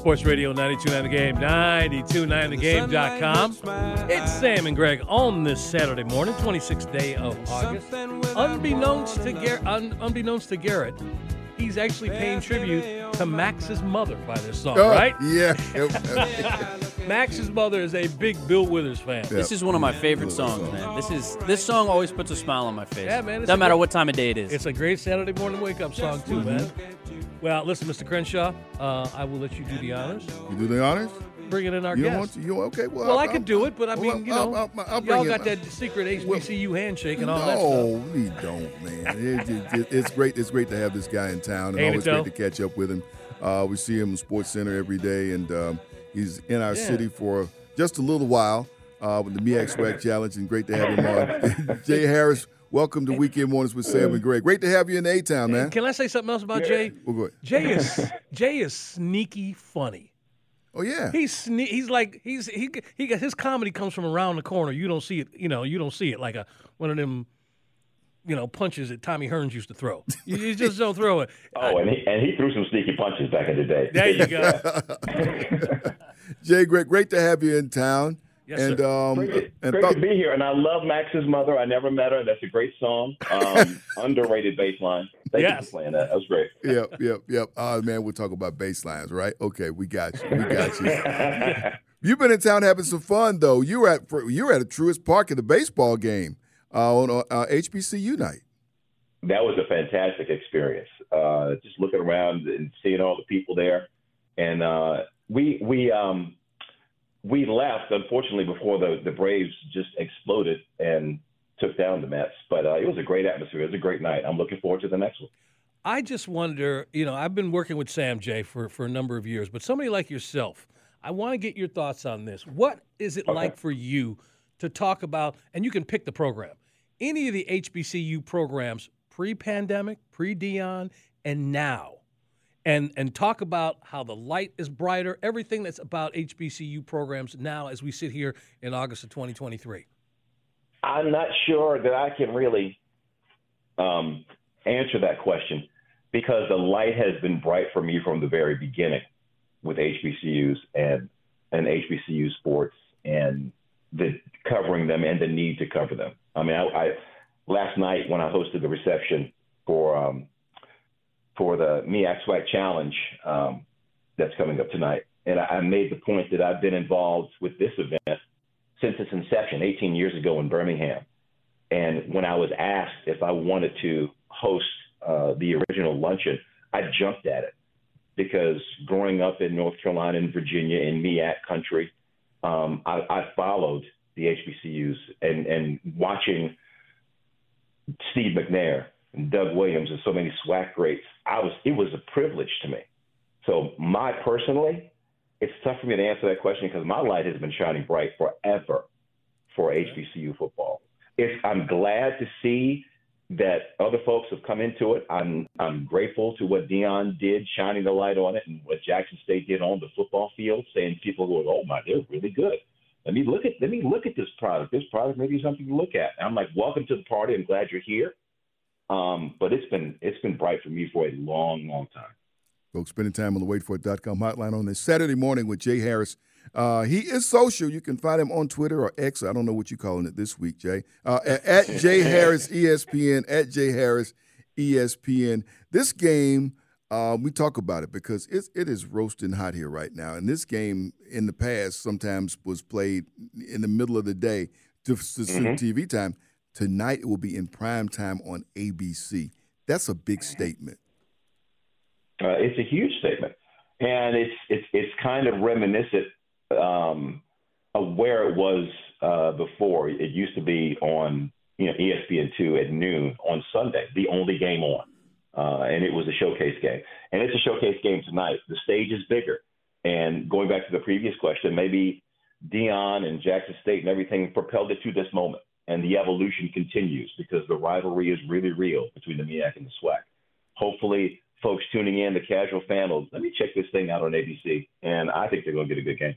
Sports Radio 92.9 The Game, 92.9thegame.com. It's Sam and Greg on this Saturday morning, 26th day of August. Unbeknownst to, Gar- un- unbeknownst to Garrett, he's actually paying tribute to Max's mother by this song, Oh, right? Yeah. Max's mother is a big Bill Withers fan. This is one of my favorite songs, man. This is this song always puts a smile on my face. Yeah, man, it's Doesn't matter great- what time of day it is. It's a great Saturday morning wake up song, too, man. Well, listen, Mr. Crenshaw, uh, I will let you do the honors. You do the honors? Bring it in our You guest. don't want to? You okay? Well, Well, I I'll- could do it, but I well, mean, you I'll- know, I'll- I'll y'all got that secret HBCU handshake and all no, that stuff. Oh, we don't, man. It- it- it- it's great. It's great to have this guy in town, and Ain't always great to catch up with him. Uh, we see him in Sports Center every day, and um, he's in our Yeah. city for just a little while uh, with the MEAC SWAC Challenge, and great to have him on. Jay Harris, welcome to Weekend Mornings with Sam and Greg. Great to have you in A Town, man. Can I say something else about Jay? Well, go ahead. Jay is Jay is sneaky funny. Oh yeah, He's sne- he's like he's he he got his comedy comes from around the corner. You don't see it, you know, you don't see it like a one of them you know punches that Tommy Hearns used to throw. You, you just don't throw it. Oh, and he and he threw some sneaky punches back in the day. There you go. Jay, great, great to have you in town. Yes, and sir. um, Great, and great thought- to be here, and I love Max's mother. I never met her. That's a great song. Um, underrated bass line. Thank Yes. you for playing that. That was great. yep, yep, yep. Oh man, we'll talk about bass lines, right? Okay, we got you. We got you. You've been in town having some fun though. You were at you were at a Truist Park at the baseball game uh, on uh, HBCU night. that was a fantastic experience. Uh, just looking around and seeing all the people there, and uh, we we um, we left unfortunately before the the Braves just exploded and took down the Mets. But uh, it was a great atmosphere. It was a great night. I'm looking forward to the next one. I just wonder, you know, I've been working with Sam Jay for for a number of years, but somebody like yourself, I want to get your thoughts on this. What is it like for you to talk about and you can pick the program. Any of the HBCU programs pre-pandemic, pre-Deion, and now. And and talk about how the light is brighter, everything that's about HBCU programs now as we sit here in August of 2023. I'm not sure that I can really um, answer that question because the light has been bright for me from the very beginning with HBCUs and and HBCU sports and the covering them and the need to cover them. I mean, I, I last night when I hosted the reception for um, for the MEAC SWAC Challenge um, that's coming up tonight, and I, I made the point that I've been involved with this event since its inception 18 years ago in Birmingham. And when I was asked if I wanted to host uh, the original luncheon, I jumped at it because growing up in North Carolina and Virginia in MEAC country, um, I, I followed the HBCUs and, and watching Steve McNair and Doug Williams and so many SWAC greats. I was it was a privilege to me. So my personally, it's tough for me to answer that question because my light has been shining bright forever for HBCU football. I'm glad to see that other folks have come into it. I'm I'm grateful to what Deion did, shining the light on it, and what Jackson State did on the football field, saying people go, "Oh my, they're really good." let me look at let me look at this product. This product may be something to look at. And I'm like, welcome to the party. I'm glad you're here. Um, but it's been it's been bright for me for a long, long time. Folks, spending time on the waitforit.com hotline on this Saturday morning with Jay Harris. Uh, he is social. You can find him on Twitter or X. I don't know what you're calling it this week, Jay. Uh, at Jay Harris ESPN, at Jay Harris ESPN. This game, uh, we talk about it because it's, it is roasting hot here right now. And this game in the past sometimes was played in the middle of the day to, to suit Mhm. TV time. Tonight it will be in prime time on ABC. That's a big statement. Uh, it's a huge statement, and it's it's it's kind of reminiscent um, of where it was uh, before. It used to be on you know ESPN two at noon on Sunday, the only game on, uh, and it was a showcase game. And it's a showcase game tonight. The stage is bigger, and going back to the previous question, maybe Deion and Jackson State and everything propelled it to this moment, and the evolution continues because the rivalry is really real between the MEAC and the SWAC hopefully folks tuning in, the casual fan will let me check this thing out on ABC, and I think they're going to get a good game.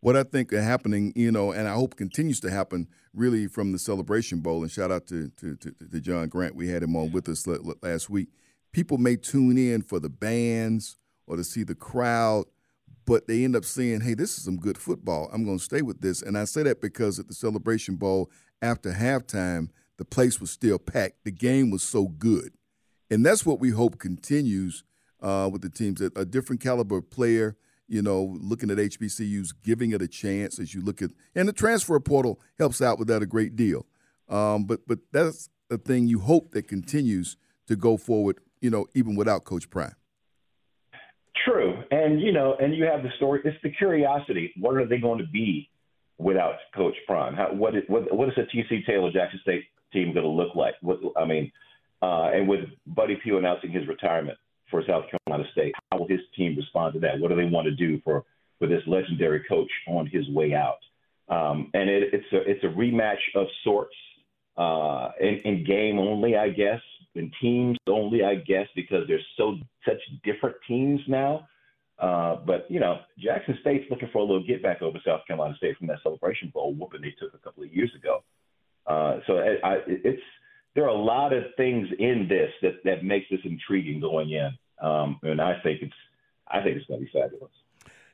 what I think happening, you know, and I hope continues to happen really from the Celebration Bowl. And shout out to to, to, to John Grant. We had him on with us la- la- last week. People may tune in for the bands or to see the crowd, but they end up saying, hey, this is some good football. I'm going to stay with this. And I say that because at the Celebration Bowl, after halftime, the place was still packed. The game was so good. And that's what we hope continues uh, with the teams. A, a different caliber player, you know, looking at HBCUs, giving it a chance as you look at, and the transfer portal helps out with that a great deal. Um, but but that's a thing you hope that continues to go forward, you know, even without Coach Prime. True, and you know, and you have the story. It's the curiosity. What are they going to be without Coach Prime? How, what is what, what is the TC Taylor Jackson State team going to look like? What I mean, uh, and with Buddy Pough announcing his retirement for South Carolina State, how will his team respond to that? What do they want to do for for this legendary coach on his way out? Um, and it, it's a it's a rematch of sorts, uh, in, in game only, I guess, in teams only, I guess, because there's so such different teams now. Uh, but you know, Jackson State's looking for a little get back over South Carolina State from that Celebration Bowl whooping they took a couple of years ago. Uh, so I, I, it's there are a lot of things in this that that makes this intriguing going in, um, and I think it's I think it's going to be fabulous.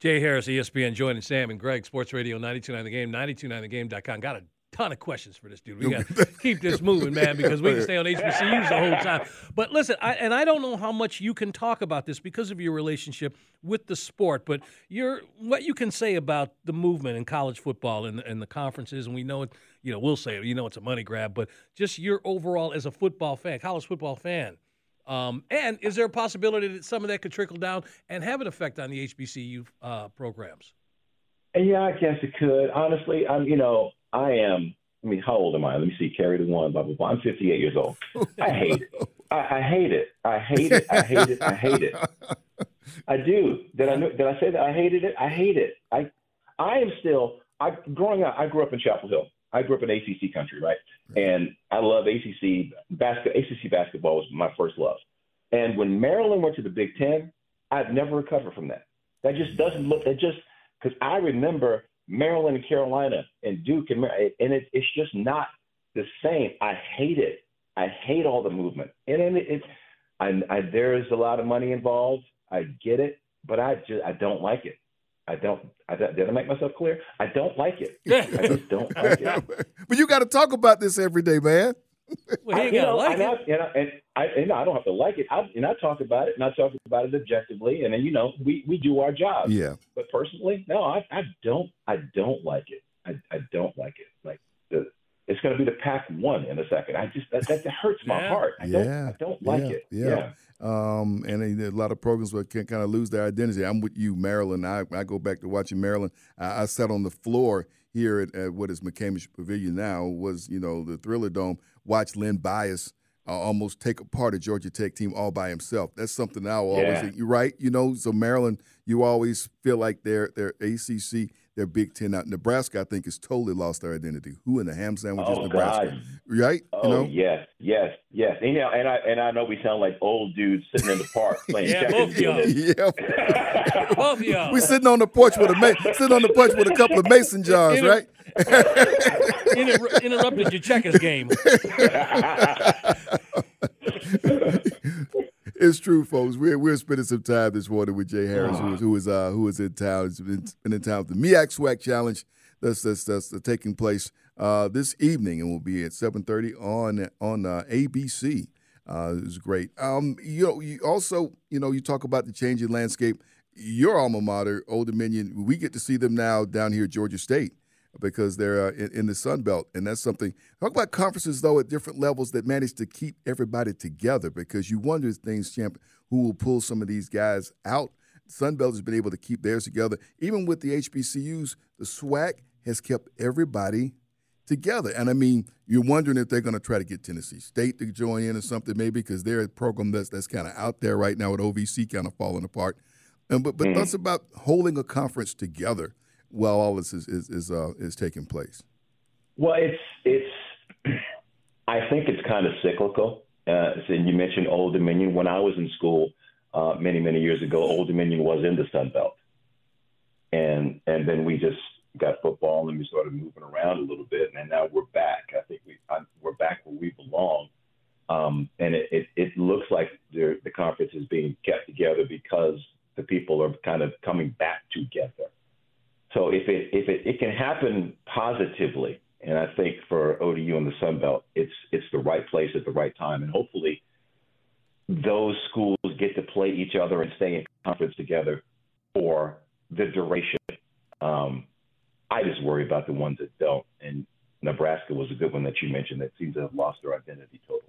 Jay Harris, ESPN, joining Sam and Greg, Sports Radio 929 The Game, 929thegame.com. Got a ton of questions for this dude. We got to keep this moving, man, because we can stay on HBCUs the whole time. But listen, I, and I don't know how much you can talk about this because of your relationship with the sport, but your what you can say about the movement in college football and, and the conferences, and we know it, you know, we'll say it, you know, it's a money grab, but just your overall as a football fan, college football fan. Um, and is there a possibility that some of that could trickle down and have an effect on the HBCU uh, programs? And yeah, I guess it could. Honestly, I'm you know I am. I mean, how old am I? Let me see. Carry the one. Blah blah blah. I'm 58 years old. I hate it. I, I hate it. I hate it. I hate it. I hate it. I do. Did I did I say that I hated it? I hate it. I I am still. I growing up. I grew up in Chapel Hill. I grew up in ACC country, right? And I love ACC basket. ACC basketball was my first love. And when Maryland went to the Big Ten, I've never recovered from that. That just doesn't look. That just because I remember Maryland and Carolina and Duke and Mar- and it, it's just not the same. I hate it. I hate all the movement, and and it, it I, I there is a lot of money involved. I get it, but I just I don't like it. I don't. I, did I make myself clear? I don't like it. I just don't like it. but you got to talk about this every day, man. Well, he I, ain't you gotta know, like and I, it. and I, and I, and I don't have to like it. I, and I talk about it, and I talk about it objectively, and then you know we we do our job. Yeah. But personally, no, I I don't I don't like it. I I don't like it. Like the it's going to be the pack one in a second. I just that that, that hurts my Yeah. heart. I don't Yeah, I don't like yeah, it. yeah. Um, and a, a lot of programs will can kind of lose their identity. I'm with you, Maryland. I, I go back to watching Maryland. I, I sat on the floor here at, at what is McCamish Pavilion now, was you know the Thriller Dome. Watch Len Bias uh, almost take apart a Georgia Tech team all by himself. That's something I will always Yeah. think. You're right. You know, so Maryland, you always feel like they're they're ACC. Their Big Ten out. Nebraska, I think, has totally lost their identity. Who in the ham sandwich is Oh, Nebraska? God. Right? Oh you know? yes, yes, yes. And, you know, and I and I know we sound like old dudes sitting in the park playing Yeah, checkers. both of y'all. Yeah. Both of y'all. we sitting on the porch with a ma- sitting on the porch with a couple of mason jars, Inter- right? Inter- interrupted your checkers game. It's true, folks. We're we're spending some time this morning with Jay Harris, who is who is uh, who is in town. He's been, been in town with the MEAC SWAC Challenge that's that's, that's uh, taking place uh, this evening and will be at seven thirty on on uh, ABC. Uh, it was great. Um, you know, you also you know you talk about the changing landscape. Your alma mater, Old Dominion, we get to see them now down here at Georgia State because they're uh, in, in the Sun Belt, and that's something. Talk about conferences though at different levels that manage to keep everybody together because you wonder things, champ, who will pull some of these guys out. Sun Belt has been able to keep theirs together, even with the HBCUs. The SWAC has kept everybody together, and I mean, you're wondering if they're going to try to get Tennessee State to join in or something, maybe because they're a program that's that's kind of out there right now with OVC kind of falling apart. And but but that's about holding a conference together while all this is is is, uh, is taking place. Well, it's it's. I think it's kind of cyclical. Uh, so you mentioned Old Dominion. When I was in school uh, many many years ago, Old Dominion was in the Sun Belt, and and then we just got football and we started moving around a little bit, and now we're back. I think we I, we're back where we belong, um, and it, it it looks like the the conference is being kept together because the people are kind of coming back together. So if it if it, it can happen positively, and I think for ODU and the Sun Belt, it's it's the right place at the right time, and hopefully those schools get to play each other and stay in conference together for the duration. Um, I just worry about the ones that don't, and Nebraska was a good one that you mentioned that seems to have lost their identity totally.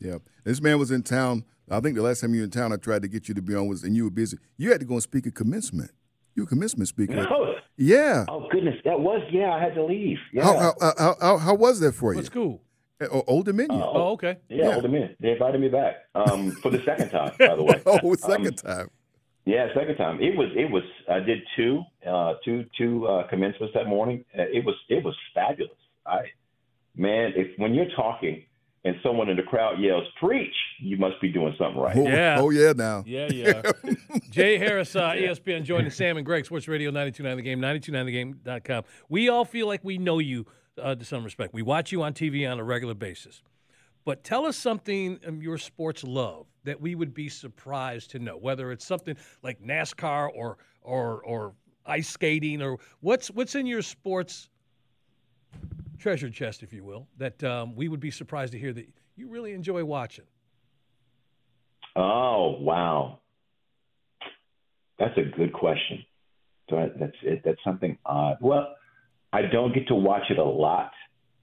Yeah, this man was in town. I think the last time you were in town, I tried to get you to be on was, and you were busy. You had to go and speak at commencement. You were commencement speaker. No. Yeah. Oh goodness, that was yeah. I had to leave. Yeah. How, how, how, how, how was that for you? What school? Uh, Old Dominion. Oh, okay. Yeah, Yeah. Old Dominion. They invited me back um, for the second time, by the way. oh, second Um, time. Yeah, second time. It was it was I did two uh two two uh commencements that morning. Uh, it was it was fabulous. I man, if when you're talking and someone in the crowd yells preach, you must be doing something right. Oh, Yeah. oh yeah, now. Yeah, yeah. Jay Harris, uh, ESPN, joining Sam and Greg, Sports Radio 929 The Game, 929thegame.com. We all feel like we know you uh, to some respect. We watch you on TV on a regular basis. But tell us something of your sports love that we would be surprised to know, whether it's something like NASCAR or or or ice skating or what's what's in your sports treasure chest, if you will, that um, we would be surprised to hear that you really enjoy watching. Oh wow, that's a good question. So that's it. That's something odd. Well, I don't get to watch it a lot.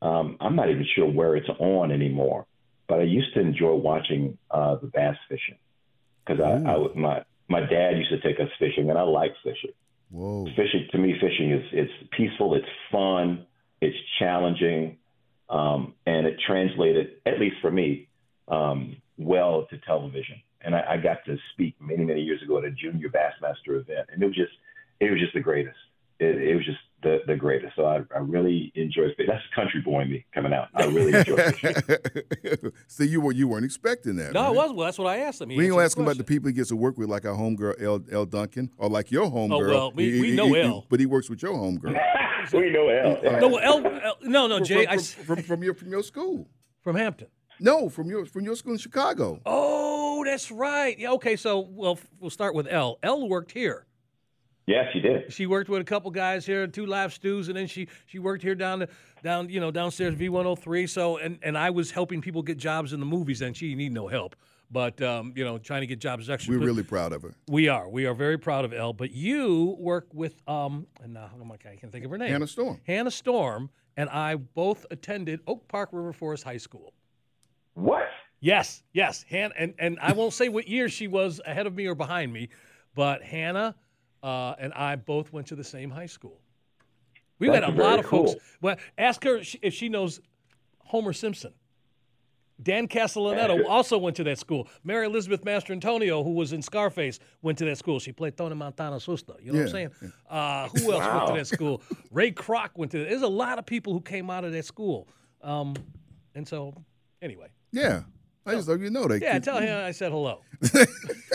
Um, I'm not even sure where it's on anymore. But I used to enjoy watching uh, the bass fishing because I, I would- my my dad used to take us fishing, and I like fishing. Whoa. Fishing to me, fishing is it's peaceful, it's fun, it's challenging, um, and it translated, at least for me, um, well to television. And I, I got to speak many, many years ago at a junior Bassmaster event, and it was just, it was just the greatest. It, it was just the, the greatest. So I, I really enjoy it. That's country boy in me coming out. I really enjoy it. See, you were you weren't expecting that. No, right? it was. Well, that's what I asked him. He We ain't answered gonna ask him about the people he gets to work with, like our homegirl L. Elle Duncan, or like your oh, homegirl. Oh well, we- He- we he- know he- L. but he works with your homegirl. we know hell. Uh, no, well, El, El- no, no, Jay. from, I s- from, from your from your school. from Hampton. No, from your from your school in Chicago. Oh, that's right. Yeah. Okay. So, well, we'll start with L. L worked here. Yes, she did. She worked with a couple guys here, two live stews, and then she she worked here down the down you know downstairs V one hundred three. So, and and I was helping people get jobs in the movies, and she didn't need no help. But um, you know, trying to get jobs is extra. We're but really proud of her. we are we are very proud of L. But you work with um, and now oh my God, I can't think of her name. Hannah Storm. Hannah Storm and I both attended Oak Park River Forest High School. What? Yes, yes. Han- and, and I won't say what year she was ahead of me or behind me, but Hannah uh, and I both went to the same high school. We've That's had a lot of folks. Well, ask her if she- knows Homer Simpson. Dan Castellaneta also went to that school. Mary Elizabeth Mastrantonio, who was in Scarface, went to that school. She played Tony Montana's sister. You know what I'm saying? Uh, who else went to that school? Ray Kroc went to. that. There's a lot of people who came out of that school. Um, and so, anyway. Yeah. I just thought you know that. Yeah, kid- tell him I said hello.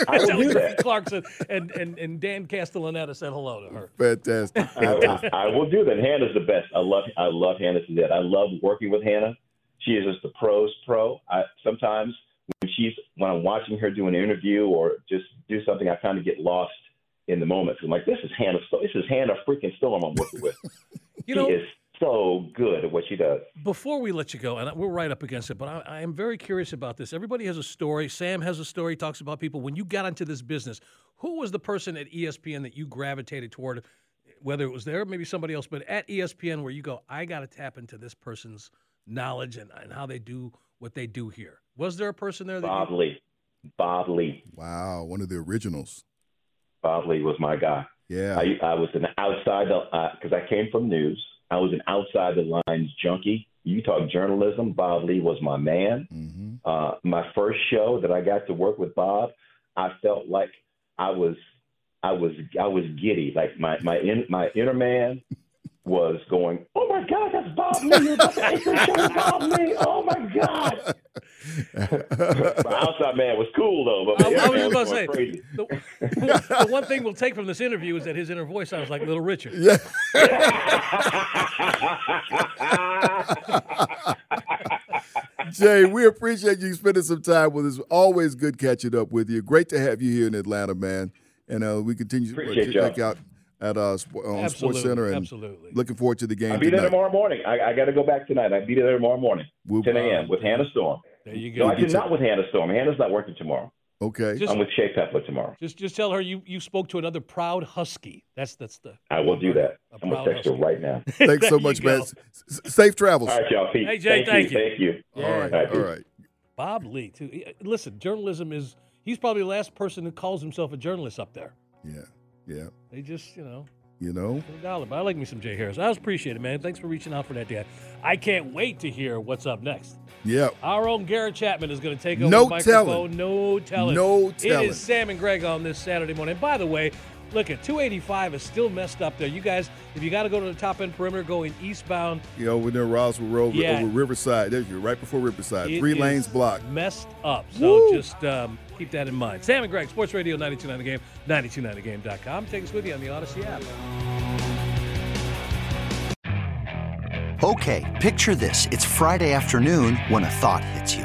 I will tell do that. Clarkson and, and, and Dan Castellaneta said hello to her. Fantastic. I, I will do that. Hannah's the best. I love I love Hannah to death. I love working with Hannah. She is just the pros pro. I sometimes when she's when I'm watching her do an interview or just do something, I kind of get lost in the moment. I'm like, this is Hannah. This is Hannah freaking Storm I'm working with. You she know, is so good at what she does. before we let you go, and we're right up against it, but I, I am very curious about this. Everybody has a story. Sam has a story. Talks about people. When you got into this business, who was the person at ESPN that you gravitated toward? Whether it was there, maybe somebody else, but at ESPN, where you go, I got to tap into this person's knowledge and, and how they do what they do here. Was there a person there that Bob you, Ley. Bob Ley. Wow, one of the originals. Bob Ley was my guy. Yeah. I, I was an outside uh, the because I came from news. I was an outside the lines junkie. You talk journalism. Bob Ley was my man. hmm Uh, my first show that I got to work with Bob, I felt like I was, I was, I was giddy. Like my my in, my inner man was going, "Oh my God, that's Bob Ley! You're about to enter the show with Bob Ley! Oh my God!" my outside man was cool though, but I, I inner was about to say, the, the one thing we'll take from this interview is that his inner voice sounds like Little Richard. Yeah. Jay, we appreciate you spending some time with us. Always good catching up with you. Great to have you here in Atlanta, man. And uh, we continue Appreciate to y'all. check out at uh, Sp- on Absolutely, Sports Center and absolutely. looking forward to the game I'll be there tomorrow morning. I, I got to go back tonight. I'll be there tomorrow morning, We'll- 10 a.m. with Hannah Storm. There you go. No. I did not with Hannah Storm. Hannah's not working tomorrow. Okay. Just- I'm with Shea Pepper tomorrow. Just just tell her you, you spoke to another proud husky. That's that's the. I will do that. A I'm going proud to text her right now. Thanks so much, you man. S- s- safe travels. All right, y'all. Peace. Hey, Jay, thank you. Thank you. All right. All right, All peace. right. Bob Ley too. Listen, journalism is. He's probably the last person who calls himself a journalist up there. Yeah. Yeah. They just you know You know? dollar. But I like me some Jay Harris. I appreciate it, man. Thanks for reaching out for that, Dad. I can't wait to hear what's up next. Yeah. Our own Garrett Chapman is going to take over No the microphone. telling. No telling. No It telling. is Sam and Greg on this Saturday morning. And by the way, look at 285 is still messed up there. You guys, if you got to go to the top end perimeter going eastbound, You know, when they're Roswell Road Yeah. over Riverside. There's you, right before Riverside. it Three lanes blocked. Messed up. So just um, keep that in mind. Sam and Greg, Sports Radio 929 The Game, 929thegame.com. Take us with you on the Audacy app. Okay, picture this. It's Friday afternoon when a thought hits you.